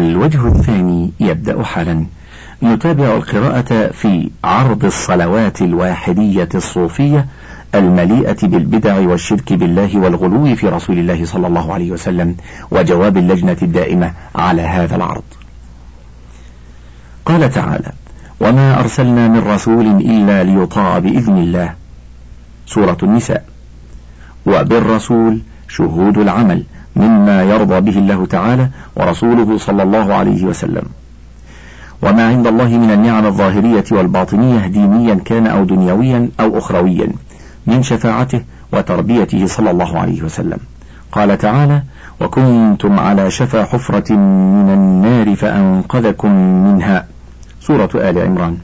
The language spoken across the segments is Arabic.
الوجه الثاني يبدأ حالا نتابع القراءة في عرض الصلوات الواحدية الصوفية المليئة بالبدع والشرك بالله والغلو في رسول الله صلى الله عليه وسلم وجواب اللجنة الدائمة على هذا العرض. قال تعالى: وما أرسلنا من رسول إلا ليطاع بإذن الله. سورة النساء. وبالرسول شهود العمل مما يرضى به الله تعالى ورسوله صلى الله عليه وسلم. وما عند الله من النعم الظاهرية والباطنية دينيا كان أو دنيويا أو أخرويا من شفاعته وتربيته صلى الله عليه وسلم. قال تعالى وكنتم على شفا حفرة من النار فأنقذكم منها. سورة آل عمران.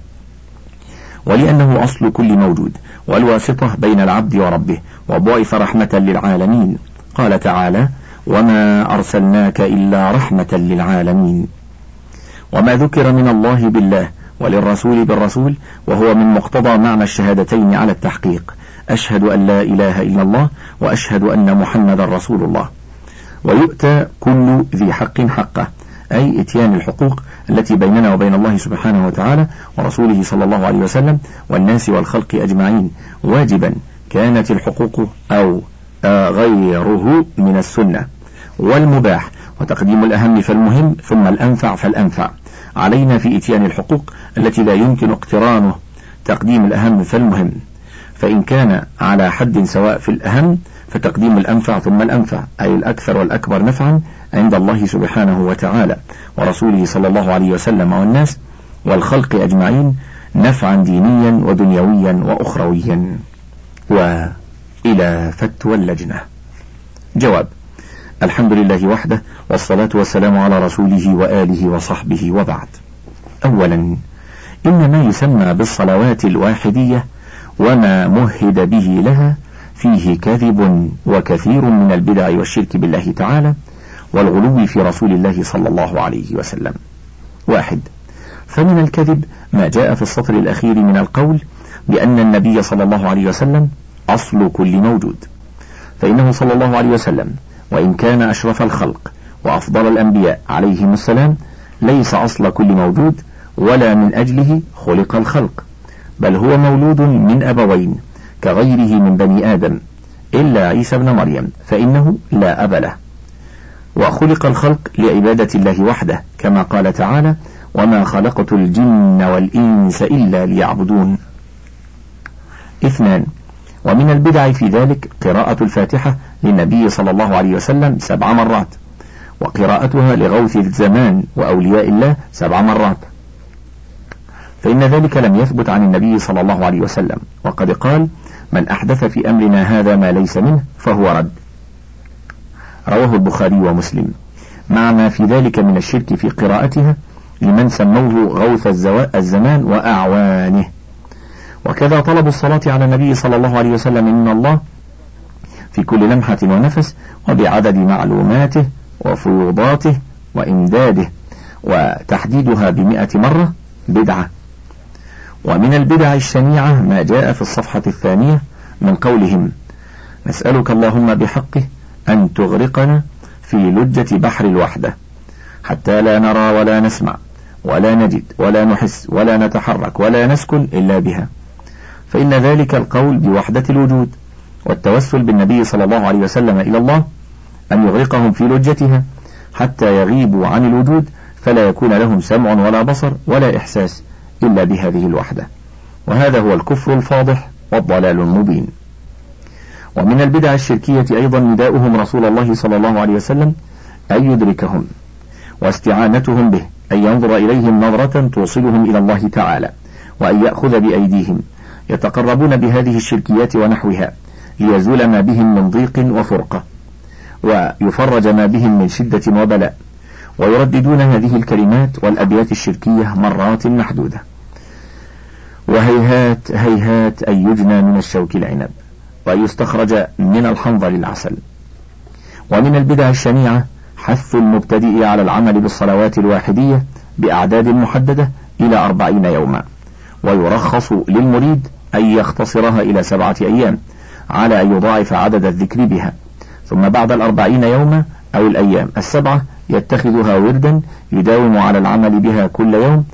ولأنه أصل كل موجود والواسطة بين العبد وربه وضعف رحمة للعالمين. قال تعالى وما أرسلناك إلا رحمة للعالمين. وما ذكر من الله بالله وللرسول بالرسول وهو من مقتضى معنى الشهادتين على التحقيق. أشهد أن لا إله إلا الله وأشهد أن محمدا رسول الله. ويؤتى كل ذي حق حقه. أي إتيان الحقوق التي بيننا وبين الله سبحانه وتعالى ورسوله صلى الله عليه وسلم والناس والخلق أجمعين. واجبا كانت الحقوق أو غيره من السنة. والمباح وتقديم الأهم فالمهم ثم الأنفع فالأنفع. علينا في إتيان الحقوق التي لا يمكن اقترانه تقديم الأهم فالمهم. فإن كان على حد سواء في الأهم فتقديم الأنفع ثم الأنفع أي الأكثر والأكبر نفعا عند الله سبحانه وتعالى ورسوله صلى الله عليه وسلم والناس والخلق أجمعين نفعا دينيا ودنيويا وأخرويا. وإلى فتوى اللجنة. جواب الحمد لله وحده والصلاة والسلام على رسوله وآله وصحبه وبعد أولا إن ما يسمى بالصلوات الواحدية وما مهد به لها فيه كذب وكثير من البدع والشرك بالله تعالى والغلو في رسول الله صلى الله عليه وسلم. واحد فمن الكذب ما جاء في السطر الأخير من القول بأن النبي صلى الله عليه وسلم أصل كل موجود، فإنه صلى الله عليه وسلم وإن كان أشرف الخلق وأفضل الأنبياء عليهم السلام ليس أصل كل موجود ولا من أجله خلق الخلق، بل هو مولود من أبوين كغيره من بني آدم إلا عيسى ابن مريم فإنه لا أب له. وخلق الخلق لعبادة الله وحده كما قال تعالى وما خلقت الجن والإنس إلا ليعبدون اثنان ومن البدع في ذلك قراءة الفاتحة للنبي صلى الله عليه وسلم سبع مرات وقراءتها لغوث الزمان وأولياء الله سبع مرات. فإن ذلك لم يثبت عن النبي صلى الله عليه وسلم وقد قال من أحدث في أمرنا هذا ما ليس منه فهو رد رواه البخاري ومسلم. مع ما في ذلك من الشرك في قراءتها لمن سموه غوث الزمان وأعوانه. وكذا طلب الصلاة على النبي صلى الله عليه وسلم. من الله في كل لمحة ونفس وبعدد معلوماته وفيوضاته وإمداده وتحديدها بمئة مرة بدعة. ومن البدع الشنيعة ما جاء في الصفحة الثانية من قولهم نسألك اللهم بحقه أن تغرقنا في لجة بحر الوحدة حتى لا نرى ولا نسمع ولا نجد ولا نحس ولا نتحرك ولا نسكن إلا بها. فإن ذلك القول بوحدة الوجود والتوسل بالنبي صلى الله عليه وسلم إلى الله أن يغرقهم في لجتها حتى يغيبوا عن الوجود فلا يكون لهم سمع ولا بصر ولا إحساس إلا بهذه الوحدة. وهذا هو الكفر الفاضح والضلال المبين. ومن البدع الشركية أيضا نداؤهم رسول الله صلى الله عليه وسلم أن يدركهم واستعانتهم به أن ينظر إليهم نظرة توصلهم إلى الله تعالى وأن يأخذ بأيديهم يتقربون بهذه الشركيات ونحوها ليزول ما بهم من ضيق وفرقة ويفرج ما بهم من شدة وبلاء ويرددون هذه الكلمات والأبيات الشركية مرات محدودة. وهيهات هيهات أن يجنى من الشوك العنب وأن يستخرج من الحنظل العسل. ومن البدع الشنيعة حث المبتدئ على العمل بالصلوات الواحدية بأعداد محددة إلى أربعين يوما ويرخص للمريد أن يختصرها إلى سبعة أيام على أن يضاعف عدد الذكر بها. ثم بعد الأربعين يوما أو الأيام السبعة يتخذها وردا يداوم على العمل بها كل يوم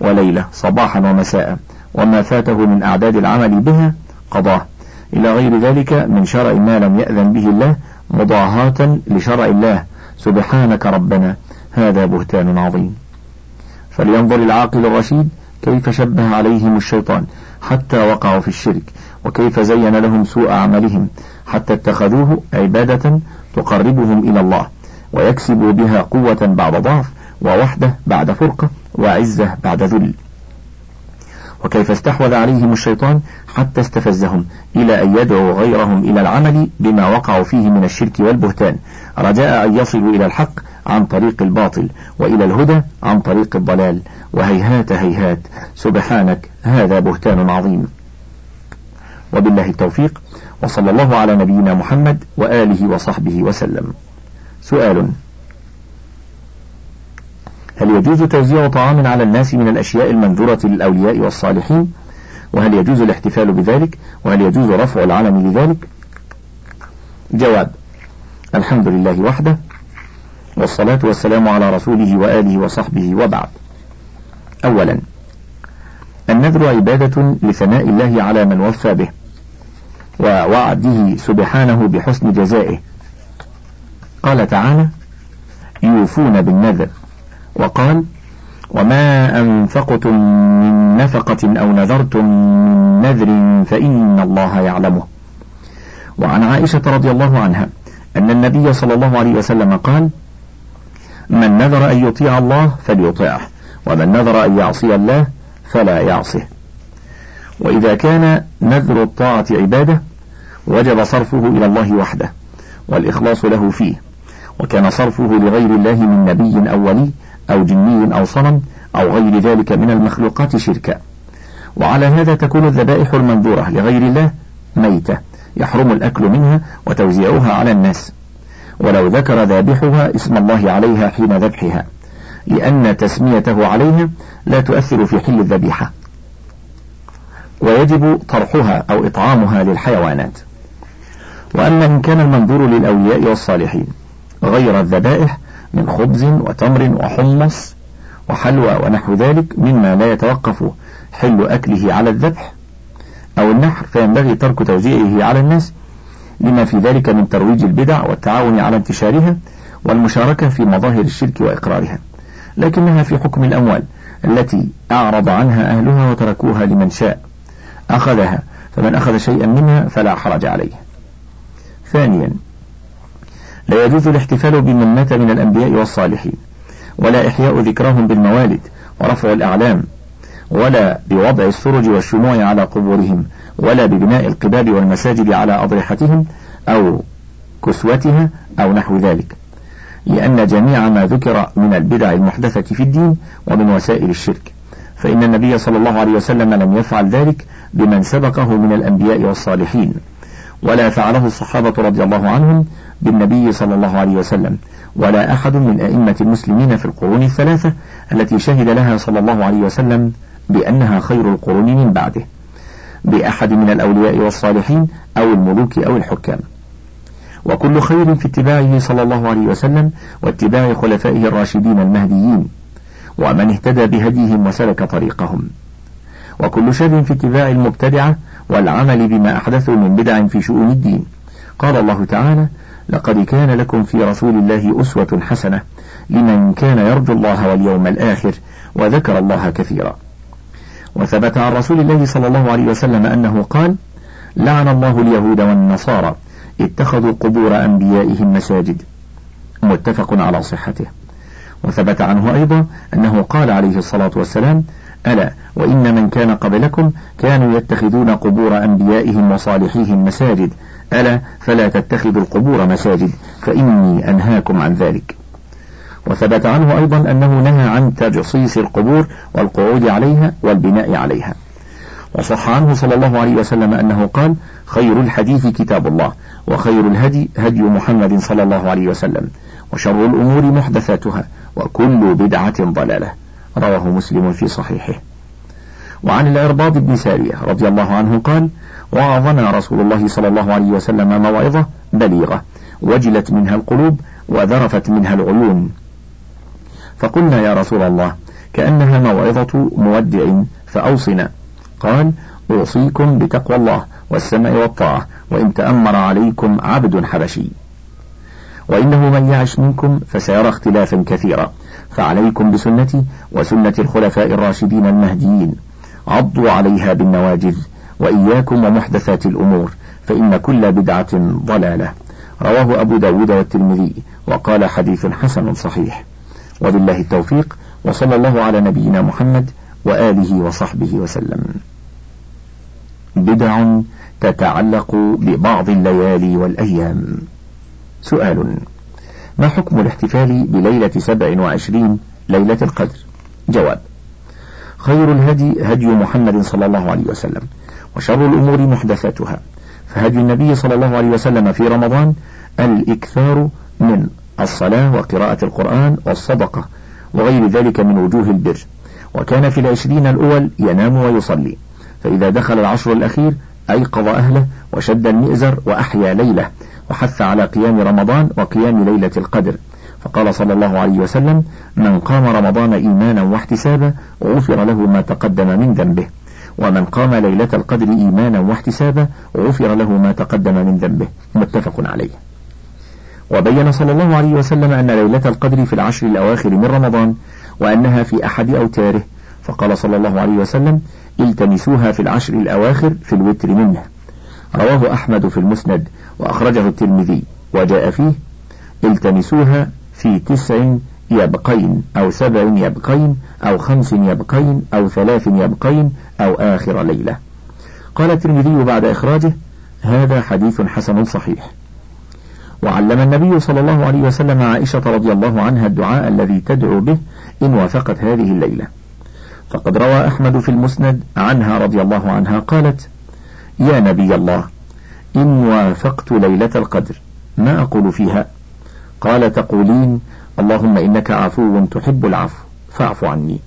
وليلة صباحا ومساء وما فاته من أعداد العمل بها قضاه. إلى غير ذلك من شرع ما لم يأذن به الله مضاهاة لشرع الله. سبحانك ربنا هذا بهتان عظيم. فلينظر العاقل الرشيد كيف شبه عليهم الشيطان. حتى وقعوا في الشرك وكيف زين لهم سوء عملهم حتى اتخذوه عبادة تقربهم إلى الله ويكسبوا بها قوة بعد ضعف ووحدة بعد فرقة وعزة بعد ذل. وكيف استحوذ عليهم الشيطان حتى استفزهم إلى أن يدعوا غيرهم إلى العمل بما وقعوا فيه من الشرك والبهتان. رجاء أن يصلوا إلى الحق عن طريق الباطل وإلى الهدى عن طريق الضلال. وهيهات هيهات سبحانك هذا بهتان عظيم. وبالله التوفيق وصلى الله على نبينا محمد وآله وصحبه وسلم. سؤال هل يجوز توزيع طعام على الناس من الأشياء المنذورة للأولياء والصالحين؟ وهل يجوز الاحتفال بذلك؟ وهل يجوز رفع العلم لذلك؟ جواب الحمد لله وحده والصلاة والسلام على رسوله وآله وصحبه وبعد. أولا النذر عبادة لثناء الله على من وفى به ووعده سبحانه بحسن جزائه. قال تعالى يوفون بالنذر. وقال وما أنفقتم من نفقة أو نذرتم من نذر فإن الله يعلمه. وعن عائشة رضي الله عنها أن النبي صلى الله عليه وسلم قال من نذر أن يطيع الله فليطيعه ومن نذر أن يعصي الله فلا يعصه. وإذا كان نذر الطاعة عبادة وجب صرفه إلى الله وحده والإخلاص له فيه. وكان صرفه لغير الله من نبي أو ولي أو جني أو صنم أو غير ذلك من المخلوقات شركا. وعلى هذا تكون الذبائح المنذورة لغير الله ميتة يحرم الأكل منها وتوزيعها على الناس. ولو ذكر ذابحها اسم الله عليها حين ذبحها لأن تسميته عليها لا تؤثر في حل الذبيحة. ويجب طرحها أو إطعامها للحيوانات. وأما إن كان المنظور للأولياء والصالحين غير الذبائح من خبز وتمر وحمص وحلوى ونحو ذلك مما لا يتوقف حل أكله على الذبح أو النحر فينبغي ترك توزيعه على الناس لما في ذلك من ترويج البدع والتعاون على انتشارها والمشاركة في مظاهر الشرك وإقرارها. لكنها في حكم الأموال التي أعرض عنها أهلها وتركوها لمن شاء أخذها فمن أخذ شيئا منها فلا حرج عليه. ثانيا لا يجوز الاحتفال بمن مات من الأنبياء والصالحين ولا إحياء ذكرهم بالموالد ورفع الأعلام ولا بوضع السرج والشموع على قبورهم ولا ببناء القباب والمساجد على أضرحتهم أو كسوتها أو نحو ذلك. لأن جميع ما ذكر من البدع المحدثة في الدين ومن وسائل الشرك. فإن النبي صلى الله عليه وسلم لم يفعل ذلك بمن سبقه من الأنبياء والصالحين ولا فعله الصحابة رضي الله عنهم بالنبي صلى الله عليه وسلم. ولا أحد من أئمة المسلمين في القرون الثلاثة التي شهد لها صلى الله عليه وسلم بأنها خير القرون من بعده بأحد من الأولياء والصالحين أو الملوك أو الحكام. وكل خير في اتباعه صلى الله عليه وسلم واتباع خلفائه الراشدين المهديين ومن اهتدى بهديهم وسلك طريقهم. وكل شر في اتباع المبتدعة والعمل بما أحدثوا من بدع في شؤون الدين. قال الله تعالى لقد كان لكم في رسول الله أسوة حسنة لمن كان يرجو الله واليوم الآخر وذكر الله كثيرا. وثبت عن رسول الله صلى الله عليه وسلم أنه قال لعن الله اليهود والنصارى اتخذوا قبور أنبيائهم مساجد. متفق على صحته. وثبت عنه أيضا أنه قال عليه الصلاة والسلام ألا وإن من كان قبلكم كانوا يتخذون قبور أنبيائهم وصالحيهم مساجد. ألا فلا تتخذوا القبور مساجد فإني أنهاكم عن ذلك. وثبت عنه أيضا أنه نهى عن تجصيص القبور والقعود عليها والبناء عليها. وصح عنه صلى الله عليه وسلم أنه قال خير الحديث كتاب الله وخير الهدي هدي محمد صلى الله عليه وسلم وشر الأمور محدثاتها وكل بدعة ضلالة. رواه مسلم في صحيحه. وعن العرباض بن سارية رضي الله عنه قال وعظنا رسول الله صلى الله عليه وسلم موعظة بليغة وجلت منها القلوب وذرفت منها العيون. فقلنا يا رسول الله كأنها موعظة مودع فأوصنا. قال أوصيكم بتقوى الله والسمع والطاعة وإن تأمر عليكم عبد حبشي. وإنه من يعش منكم فسيرى اختلافا كثيرا. فعليكم بسنتي وسنة الخلفاء الراشدين المهديين. عضوا عليها بالنواجذ وإياكم ومحدثات الأمور فإن كل بدعة ضلالة. رواه أبو داود والترمذي وقال حديث حسن صحيح. وبالله التوفيق وصلى الله على نبينا محمد وآله وصحبه وسلم. بدع تتعلق ببعض الليالي والأيام. سؤال ما حكم الاحتفال بليلة سبع وعشرين ليلة القدر؟ جواب خير الهدي هدي محمد صلى الله عليه وسلم وشر الأمور محدثاتها. فهدي النبي صلى الله عليه وسلم في رمضان الإكثار من الصلاة وقراءة القرآن والصدقة وغير ذلك من وجوه البر. وكان في العشرين الأول ينام ويصلي فإذا دخل العشر الأخير أيقظ أهله وشد المئزر وأحيا ليلة وحث على قيام رمضان وقيام ليلة القدر. فقال صلى الله عليه وسلم من قام رمضان إيمانا واحتسابا غفر له ما تقدم من ذنبه. ومن قام ليلة القدر إيمانا واحتسابا غفر له ما تقدم من ذنبه. متفق عليه. وبين صلى الله عليه وسلم أن ليلة القدر في العشر الأواخر من رمضان وأنها في أحد أوتاره فقال صلى الله عليه وسلم التمسوها في العشر الأواخر في الوتر منه. رواه أحمد في المسند وأخرجه الترمذي وجاء فيه التمسوها في تسع يبقين أو سبع يبقين أو خمس يبقين أو ثلاث يبقين أو آخر ليلة. قال الترمذي بعد إخراجه هذا حديث حسن صحيح. وعلم النبي صلى الله عليه وسلم عائشة رضي الله عنها الدعاء الذي تدعو به إن وافقت هذه الليلة. فقد روى أحمد في المسند عنها رضي الله عنها قالت يا نبي الله إن وافقت ليلة القدر ما أقول فيها؟ قال تقولين اللهم إنك عفو تحب العفو فاعف عني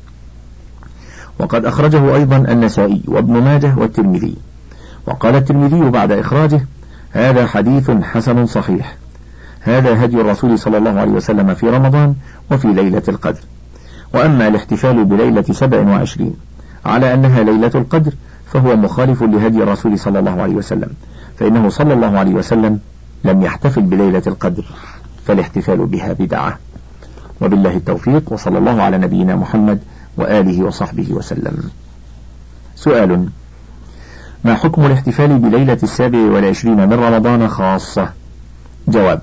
وقد أخرجه أيضا النسائي وابن ماجه والترمذي. وقال الترمذي بعد إخراجه هذا حديث حسن صحيح هذا هدي الرسول صلى الله عليه وسلم في رمضان وفي ليلة القدر. وأما الاحتفال بليلة سبع وعشرين على أنها ليلة القدر فهو مخالف لهدي الرسول صلى الله عليه وسلم فإنه صلى الله عليه وسلم لم يحتفل بليلة القدر فالاحتفال بها بدعة. وبالله التوفيق وصلى الله على نبينا محمد وآله وصحبه وسلم. سؤال ما حكم الاحتفال بليلة السابع والعشرين من رمضان خاصة؟ جواب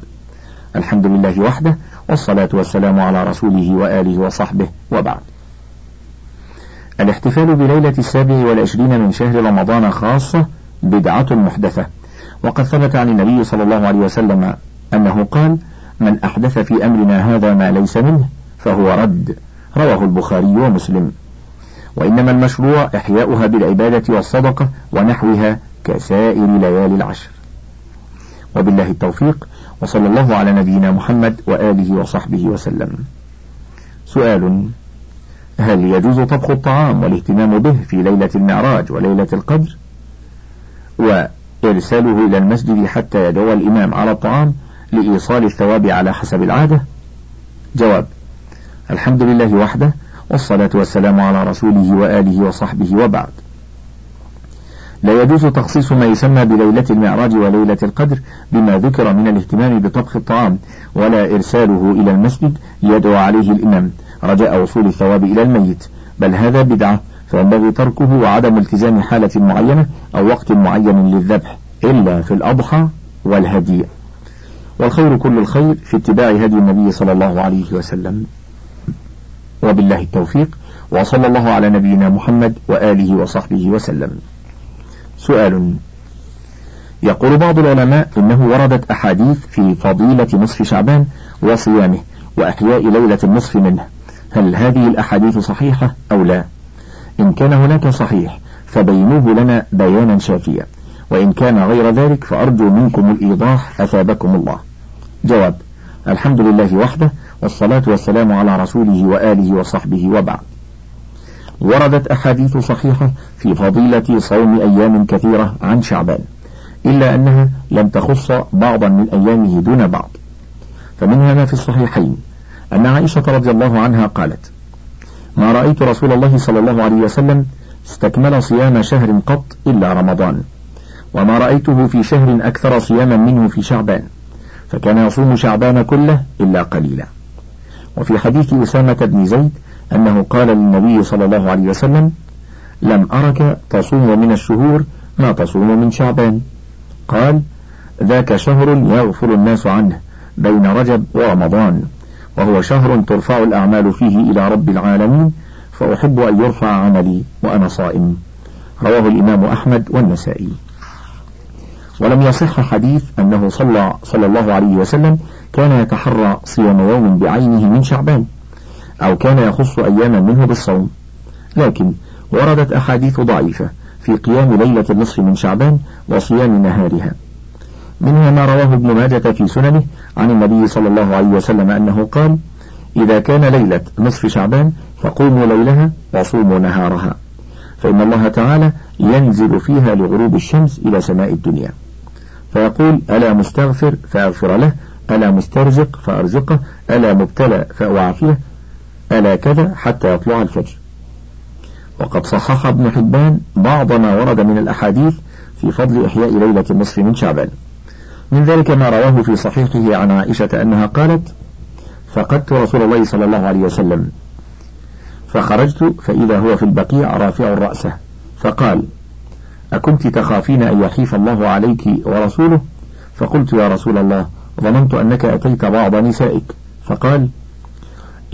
الحمد لله وحده والصلاة والسلام على رسوله وآله وصحبه وبعد. الاحتفال بليلة السابع والعشرين من شهر رمضان خاصة بدعة محدثة. وقد ثبت عن النبي صلى الله عليه وسلم أنه قال من أحدث في أمرنا هذا ما ليس منه فهو رد رواه البخاري ومسلم. وإنما المشروع إحياؤها بالعبادة والصدقة ونحوها كسائر ليالي العشر. وبالله التوفيق وصلى الله على نبينا محمد وآله وصحبه وسلم. سؤال هل يجوز طبخ الطعام والاهتمام به في ليلة المعراج وليلة القدر؟ وإرساله إلى المسجد حتى يدعو الإمام على الطعام لإيصال الثواب على حسب العادة؟ جواب الحمد لله وحده والصلاة والسلام على رسوله وآله وصحبه وبعد. لا يجوز تخصيص ما يسمى بليلة المعراج وليلة القدر بما ذكر من الاهتمام بطبخ الطعام ولا إرساله إلى المسجد يدعو عليه الإمام. رجاء وصول الثواب إلى الميت. بل هذا بدعة فينبغي تركه وعدم التزام حالة معينة أو وقت معين للذبح إلا في الأضحى والهدي. والخير كل الخير في اتباع هدي النبي صلى الله عليه وسلم. وبالله التوفيق وصلى الله على نبينا محمد وآله وصحبه وسلم. سؤال. يقول بعض العلماء إنه وردت أحاديث في فضيلة نصف شعبان وصيامه وأحياء ليلة النصف منه. هل هذه الأحاديث صحيحة أو لا؟ إن كان هناك صحيح فبينوه لنا بيانا شافيا. وإن كان غير ذلك فأرجو منكم الإيضاح أثابكم الله. جواب الحمد لله وحده والصلاة والسلام على رسوله وآله وصحبه وبعد. وردت أحاديث صحيحة في فضيلة صوم أيام كثيرة عن شعبان إلا أنها لم تخص بعضا من أيامه دون بعض. فمنها ما في الصحيحين أن عائشة رضي الله عنها قالت ما رأيت رسول الله صلى الله عليه وسلم استكمل صيام شهر قط إلا رمضان وما رأيته في شهر أكثر صياما منه في شعبان فكان يصوم شعبان كله إلا قليلا. وفي حديث أسامة بن زيد أنه قال للنبي صلى الله عليه وسلم لم أرك تصوم من الشهور ما تصوم من شعبان. قال ذاك شهر يغفر الناس عنه بين رجب ورمضان وهو شهر ترفع الأعمال فيه إلى رب العالمين فأحب أن يرفع عملي وأنا صائم. رواه الإمام أحمد والنسائي. ولم يصح حديث أنه صلى صلى الله عليه وسلم كان يتحرى صيام يوم بعينه من شعبان. أو كان يخص أياما منه بالصوم. لكن وردت أحاديث ضعيفة في قيام ليلة النصف من شعبان وصيام نهارها. منها ما رواه ابن ماجة في سننه عن النبي صلى الله عليه وسلم أنه قال إذا كان ليلة نصف شعبان فقوموا ليلها وصوموا نهارها. فإن الله تعالى ينزل فيها لغروب الشمس إلى سماء الدنيا. فيقول ألا مستغفر فأغفر له ألا مسترزق فأرزقه ألا مبتلى فأعافيه ألا كذا حتى يطلع الفجر. وقد صحح ابن حبان بعض ما ورد من الأحاديث في فضل إحياء ليلة النصف من شعبان. من ذلك ما رواه في صحيحه عن عائشة أنها قالت فقدت رسول الله صلى الله عليه وسلم. فخرجت فإذا هو في البقيع رافع رأسه فقال أكنت تخافين أن يحيف الله عليك ورسوله؟ فقلت يا رسول الله ظننت أنك أتيت بعض نسائك. فقال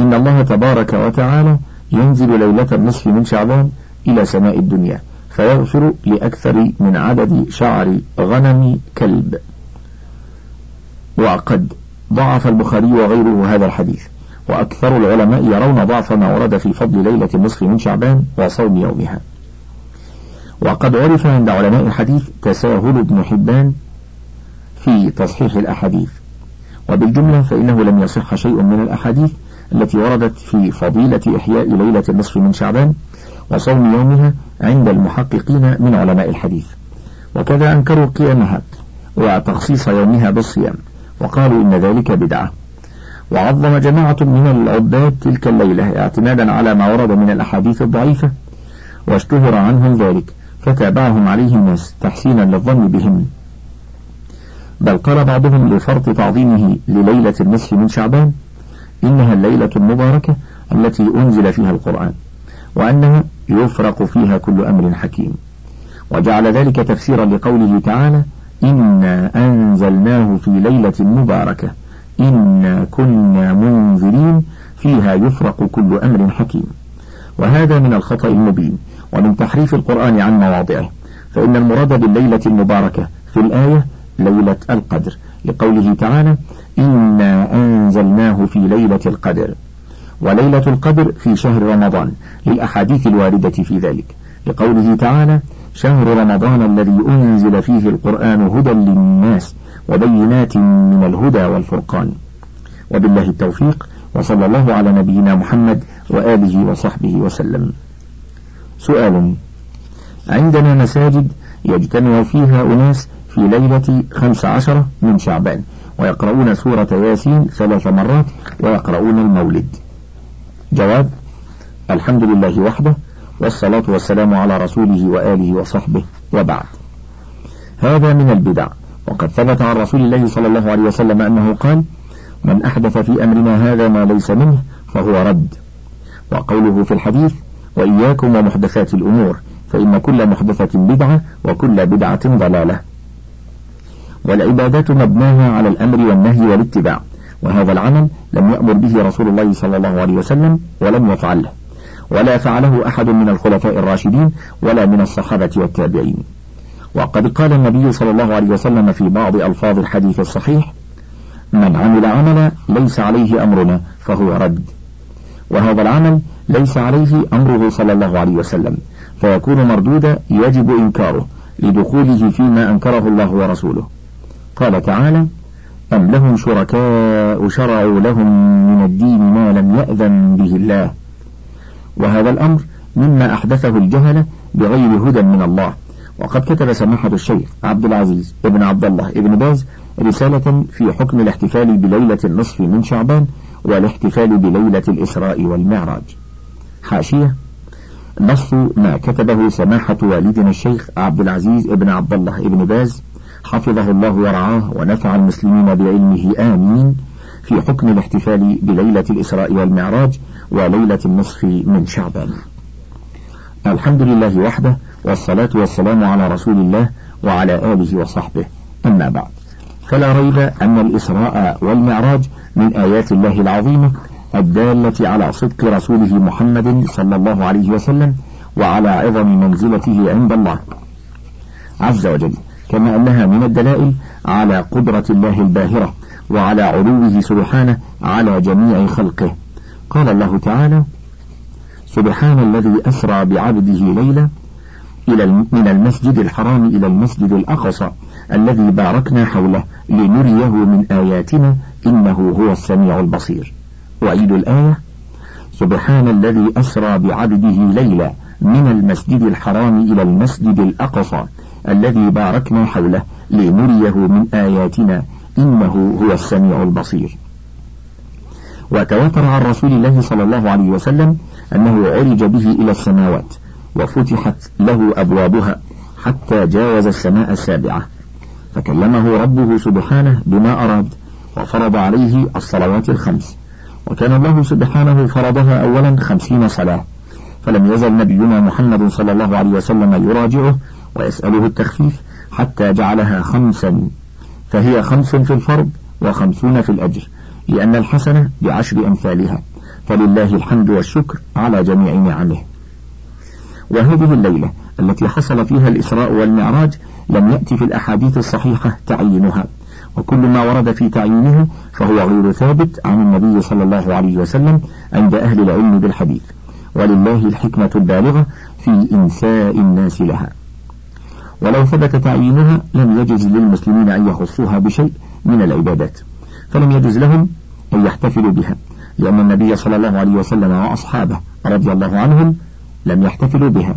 إن الله تبارك وتعالى ينزل ليلة النصف من شعبان إلى سماء الدنيا فيغفر لأكثر من عدد شعر غنم كلب. وقد ضعف البخاري وغيره هذا الحديث وأكثر العلماء يرون ضعف ما ورد في فضل ليلة النصف من شعبان وصوم يومها. وقد عرف عند علماء الحديث تساهل ابن حبان في تصحيح الأحاديث وبالجملة فإنه لم يصح شيء من الأحاديث التي وردت في فضيلة إحياء ليلة النصف من شعبان وصوم يومها عند المحققين من علماء الحديث. وكذا أنكروا قيامها وتخصيص يومها بالصيام وقالوا إن ذلك بدعة. وعظم جماعة من العباد تلك الليلة اعتمادا على ما ورد من الأحاديث الضعيفة واشتهر عنهم ذلك فتابعهم عليه الناس تحسينا للظن بهم. بل قال بعضهم لفرط تعظيمه لليلة النصف من شعبان إنها الليلة المباركة التي أنزل فيها القرآن وأنها يفرق فيها كل أمر حكيم. وجعل ذلك تفسيرا لقوله تعالى إنا أنزلناه في ليلة مباركة إنا كنا منذرين فيها يفرق كل أمر حكيم. وهذا من الخطأ المبين ومن تحريف القرآن عن مواضعه فإن المراد بالليلة المباركة في الآية ليلة القدر لقوله تعالى إنا أنزلناه في ليلة القدر وليلة القدر في شهر رمضان للأحاديث الواردة في ذلك لقوله تعالى شهر رمضان الذي أنزل فيه القرآن هدى للناس وبينات من الهدى والفرقان وبالله التوفيق وصلى الله على نبينا محمد وآله وصحبه وسلم. سؤال عندنا مساجد يجتمع فيها أناس في ليلة خمس عشرة من شعبان. ويقرؤون سورة ياسين ثلاث مرات ويقرؤون المولد. جواب الحمد لله وحده والصلاة والسلام على رسوله وآله وصحبه وبعد. هذا من البدع. وقد ثبت عن رسول الله صلى الله عليه وسلم أنه قال من أحدث في أمرنا هذا ما ليس منه فهو رد وقوله في الحديث وإياكم ومحدثات الأمور فإن كل محدثة بدعة وكل بدعة ضلالة والعبادات مبناها على الأمر والنهي والاتباع. وهذا العمل لم يأمر به رسول الله صلى الله عليه وسلم ولم يفعله. ولا فعله أحد من الخلفاء الراشدين ولا من الصحابة والتابعين. وقد قال النبي صلى الله عليه وسلم في بعض ألفاظ الحديث الصحيح من عمل عملا ليس عليه أمرنا فهو رد. وهذا العمل ليس عليه أمره صلى الله عليه وسلم فيكون مردودا يجب إنكاره لدخوله فيما أنكره الله ورسوله. قال تعالى أم لهم شركاء شرعوا لهم من الدين ما لم يأذن به الله وهذا الأمر مما أحدثه الجهلة بغير هدى من الله وقد كتب سماحة الشيخ عبد العزيز ابن عبد الله ابن باز رسالة في حكم الاحتفال بليلة النصف من شعبان والاحتفال بليلة الإسراء والمعراج حاشية. نص ما كتبه سماحة والدنا الشيخ عبد العزيز ابن عبد الله ابن باز حفظه الله ورعاه ونفع المسلمين بعلمه آمين. في حكم الاحتفال بليلة الإسراء والمعراج وليلة النصف من شعبان. الحمد لله وحده والصلاة والسلام على رسول الله وعلى آله وصحبه. أما بعد فلا ريب أن الإسراء والمعراج من آيات الله العظيمة الدالة على صدق رسوله محمد صلى الله عليه وسلم وعلى عظم منزلته عند الله. عز وجل كما أنها من الدلائل على قدرة الله الباهرة وعلى علوه سبحانه على جميع خلقه. قال الله تعالى سبحان الذي أسرى بعبده ليلا إلى من المسجد الحرام إلى المسجد الأقصى الذي باركنا حوله لنريه من آياتنا إنه هو السميع البصير. وعيد الآية سبحان الذي أسرى بعبده ليلا من المسجد الحرام إلى المسجد الأقصى الذي باركنا حوله لنريه من آياتنا إنه هو السميع البصير. وتواتر عن رسول الله صلى الله عليه وسلم أنه عرج به إلى السماوات وفتحت له أبوابها حتى جاوز السماء السابعة. فكلمه ربه سبحانه بما أراد وفرض عليه الصلوات الخمس. وكان الله سبحانه فرضها أولا خمسين صلاة. فلم يزل نبينا محمد صلى الله عليه وسلم يراجعه ويسأله التخفيف حتى جعلها خمسا. فهي خمس في الفرض وخمسون في الأجر لأن الحسنة بعشر أمثالها. فلله الحمد والشكر على جميع نعمه. وهذه الليلة التي حصل فيها الإسراء والمعراج لم يأتي في الأحاديث الصحيحة تعيينها. وكل ما ورد في تعيينه فهو غير ثابت عن النبي صلى الله عليه وسلم عند أهل العلم بالحديث. ولله الحكمة البالغة في إنساء الناس لها. ولو ثبت تعيينها لم يجز للمسلمين أن يخصوها بشيء من العبادات فلم يجز لهم أن يحتفلوا بها لأن النبي صلى الله عليه وسلم وأصحابه رضي الله عنهم لم يحتفلوا بها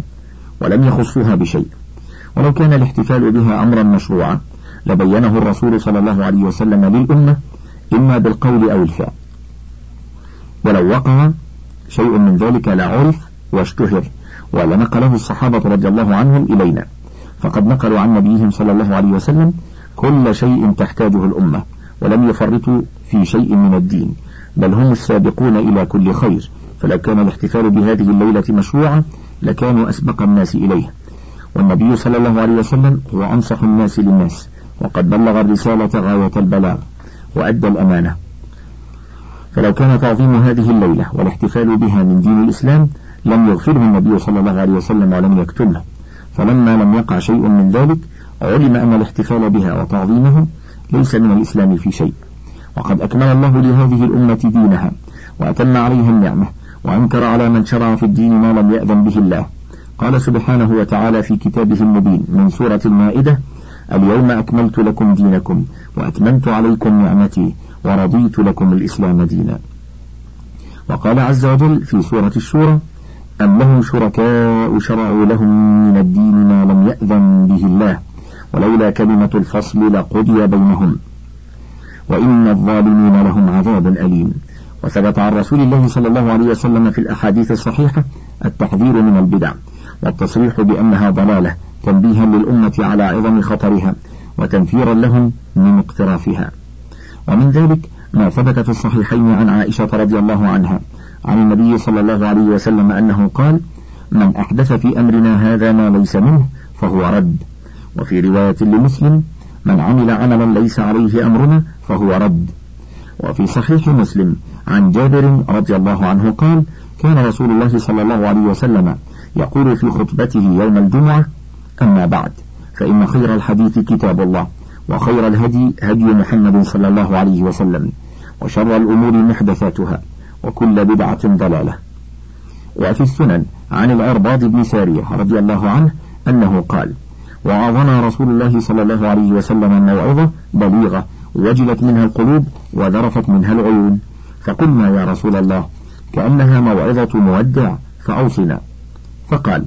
ولم يخصوها بشيء. ولو كان الاحتفال بها أمرا مشروعا لبينه الرسول صلى الله عليه وسلم للأمة إما بالقول أو الفعل. ولو وقع شيء من ذلك لعرف واشتهر ولنقله الصحابة رضي الله عنهم إلينا. فقد نقلوا عن نبيهم صلى الله عليه وسلم كل شيء تحتاجه الأمة ولم يفرطوا في شيء من الدين بل هم السابقون إلى كل خير فلو كان الاحتفال بهذه الليلة مشروعا لكانوا أسبق الناس إليه. والنبي صلى الله عليه وسلم هو أنصح الناس للناس وقد بلغ الرسالة غاية البلاغ وأدى الأمانة. فلو كان تعظيم هذه الليلة والاحتفال بها من دين الإسلام لم يغفره النبي صلى الله عليه وسلم ولم يكتمه فلما لم يقع شيء من ذلك علم أن الاحتفال بها وتعظيمه ليس من الإسلام في شيء. وقد أكمل الله لهذه الأمة دينها وأتم عليها النعمة وأنكر على من شرع في الدين ما لم يأذن به الله. قال سبحانه وتعالى في كتابه المبين من سورة المائدة اليوم أكملت لكم دينكم وأتممت عليكم نعمتي ورضيت لكم الإسلام دينا. وقال عز وجل في سورة الشورى أم لهم شركاء شرعوا لهم من الدين ما لم يأذن به الله ولولا كلمة الفصل لقضي بينهم. وإن الظالمين لهم عذاب أليم. وثبت عن رسول الله صلى الله عليه وسلم في الأحاديث الصحيحة التحذير من البدع والتصريح بأنها ضلالة تنبيها للأمة على عظم خطرها وتنفيرا لهم من اقترافها. ومن ذلك ما ثبت في الصحيحين عن عائشة رضي الله عنها عن النبي صلى الله عليه وسلم أنه قال من أحدث في أمرنا هذا ما ليس منه فهو رد. وفي رواية لمسلم من عمل عملا ليس عليه أمرنا فهو رد. وفي صحيح مسلم عن جابر رضي الله عنه قال كان رسول الله صلى الله عليه وسلم يقول في خطبته يوم الجمعة أما بعد فإن خير الحديث كتاب الله وخير الهدي هدي محمد صلى الله عليه وسلم وشر الأمور محدثاتها. وكل بدعة ضلالة. وفي السنن عن العرباض بن سارية رضي الله عنه أنه قال وعظنا رسول الله صلى الله عليه وسلم موعظة بليغة وجلت منها القلوب وذرفت منها العيون. فقلنا يا رسول الله كأنها موعظة مودع فأوصنا. فقال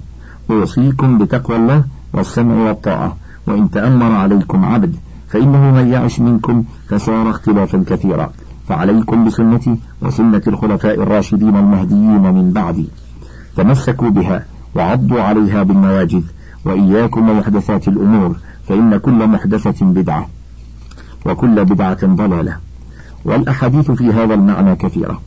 أوصيكم بتقوى الله والسمع والطاعة وإن تأمر عليكم عبد فإنه من يعش منكم فسار اختلافا كثيرا. فعليكم بسنتي وسنة الخلفاء الراشدين المهديين من بعدي. تمسكوا بها وعضوا عليها بالنواجذ وإياكم ومحدثات الأمور فإن كل محدثة بدعة وكل بدعة ضلالة. والأحاديث في هذا المعنى كثيرة.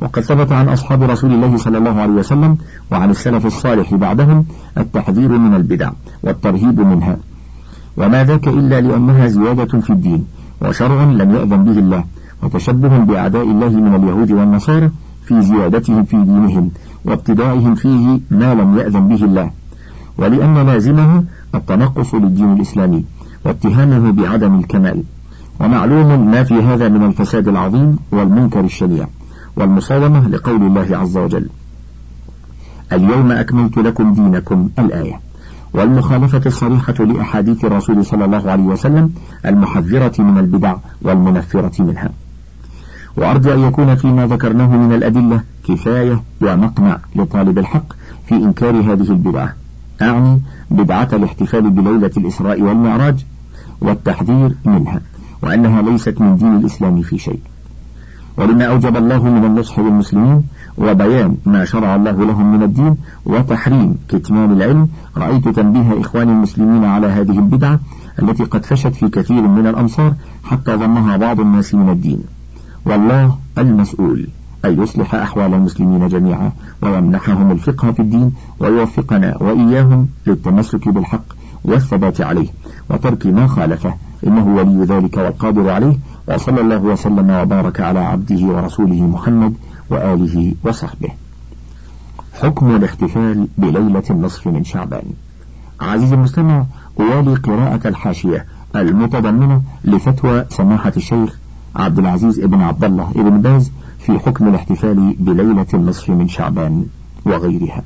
وقد ثبت عن أصحاب رسول الله صلى الله عليه وسلم وعن السلف الصالح بعدهم التحذير من البدع والترهيب منها. وما ذاك إلا لأنها زيادة في الدين وشرع لم يأذن به الله. وتشبه بأعداء الله من اليهود والنصارى في زيادتهم في دينهم وابتدائهم فيه ما لم يأذن به الله. ولأن لازمه التنقص للدين الإسلامي واتهامه بعدم الكمال. ومعلوم ما في هذا من الفساد العظيم والمنكر الشنيع والمصادمة لقول الله عز وجل اليوم أكملت لكم دينكم الآية. والمخالفة الصريحة لأحاديث الرسول صلى الله عليه وسلم المحذرة من البدع والمنفرة منها. وأرجو أن يكون فيما ذكرناه من الأدلة كفاية ومقنع لطالب الحق في إنكار هذه البدعة. أعني بدعة الاحتفال بليلة الإسراء والمعراج والتحذير منها وأنها ليست من دين الإسلام في شيء. ولما أوجب الله من النصح للمسلمين وبيان ما شرع الله لهم من الدين وتحريم كتمان العلم رأيت تنبيه إخوان المسلمين على هذه البدعة التي قد فشت في كثير من الأمصار حتى ظنها بعض الناس من الدين. والله المسؤول أن يصلح أحوال المسلمين جميعا ويمنحهم الفقه في الدين ويوفقنا وإياهم للتمسك بالحق والثبات عليه وترك ما خالفه. إنه ولي ذلك والقادر عليه. وصلى الله وسلم وبارك على عبده ورسوله محمد وآله وصحبه. حكم الاحتفال بليلة النصف من شعبان. عزيزي المستمع أوالي قراءة الحاشية المتضمنة لفتوى سماحة الشيخ عبد العزيز ابن عبد الله ابن باز في حكم الاحتفال بليلة النصف من شعبان وغيرها.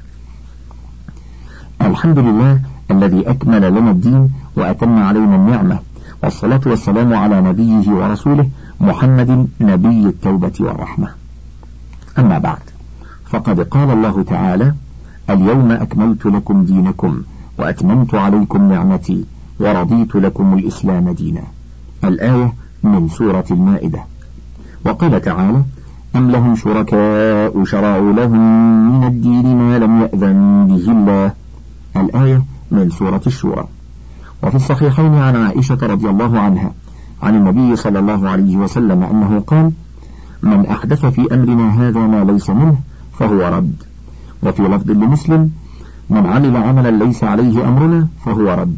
الحمد لله الذي أكمل لنا الدين وأتم علينا النعمة والصلاة والسلام على نبيه ورسوله محمد نبي التوبة والرحمة. أما بعد فقد قال الله تعالى اليوم أكملت لكم دينكم وأتممت عليكم نعمتي ورضيت لكم الإسلام دينا. الآية من سورة المائدة. وقال تعالى أم لهم شركاء شرعوا لهم من الدين ما لم يأذن به الله. الآية من سورة الشورى. وفي الصحيحين عن عائشة رضي الله عنها عن النبي صلى الله عليه وسلم أنه قال من أحدث في أمرنا هذا ما ليس منه فهو رد. وفي لفظ لمسلم من عمل عملا ليس عليه أمرنا فهو رد.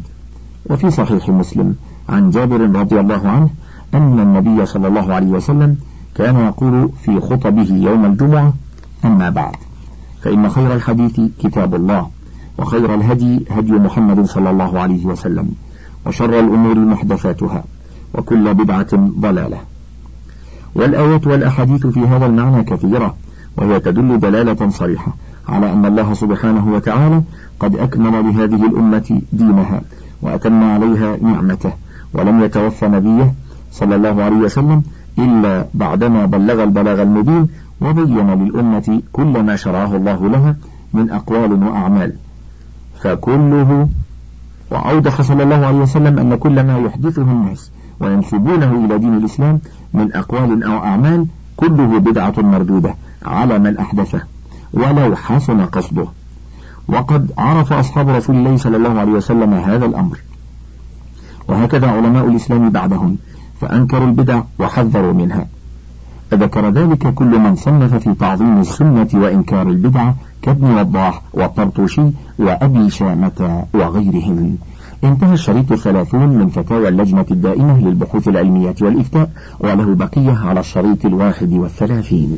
وفي صحيح مسلم عن جابر رضي الله عنه أن النبي صلى الله عليه وسلم كان يقول في خطبه يوم الجمعة أما بعد. فإن خير الحديث كتاب الله وخير الهدي هدي محمد صلى الله عليه وسلم وشر الأمور محدثاتها وكل بدعة ضلالة. والآيات والأحاديث في هذا المعنى كثيرة وهي تدل دلالة صريحة على أن الله سبحانه وتعالى قد أكمل لهذه الأمة دينها وأتم عليها نعمته ولم يتوفى نبيه صلى الله عليه وسلم إلا بعدما بلغ البلاغ المبين وبين للأمة كل ما شرعه الله لها من أقوال وأعمال. فكله وأوضح صلى الله عليه وسلم أن كل ما يحدثه الناس وينسبونه إلى دين الإسلام من أقوال أو أعمال كله بدعة مردودة على من أحدثه ولو حسن قصده. وقد عرف أصحاب رسول الله صلى الله عليه وسلم هذا الأمر. وهكذا علماء الإسلام بعدهم فأنكروا البدع وحذروا منها. ذكر ذلك كل من صنف في تعظيم السنة وإنكار البدعة كابن وضاح والطرطوشي وأبي شامة وغيرهم. انتهى الشريط الثلاثون من فتاوى اللجنة الدائمة للبحوث العلمية والإفتاء وله بقية على الشريط الواحد والثلاثين.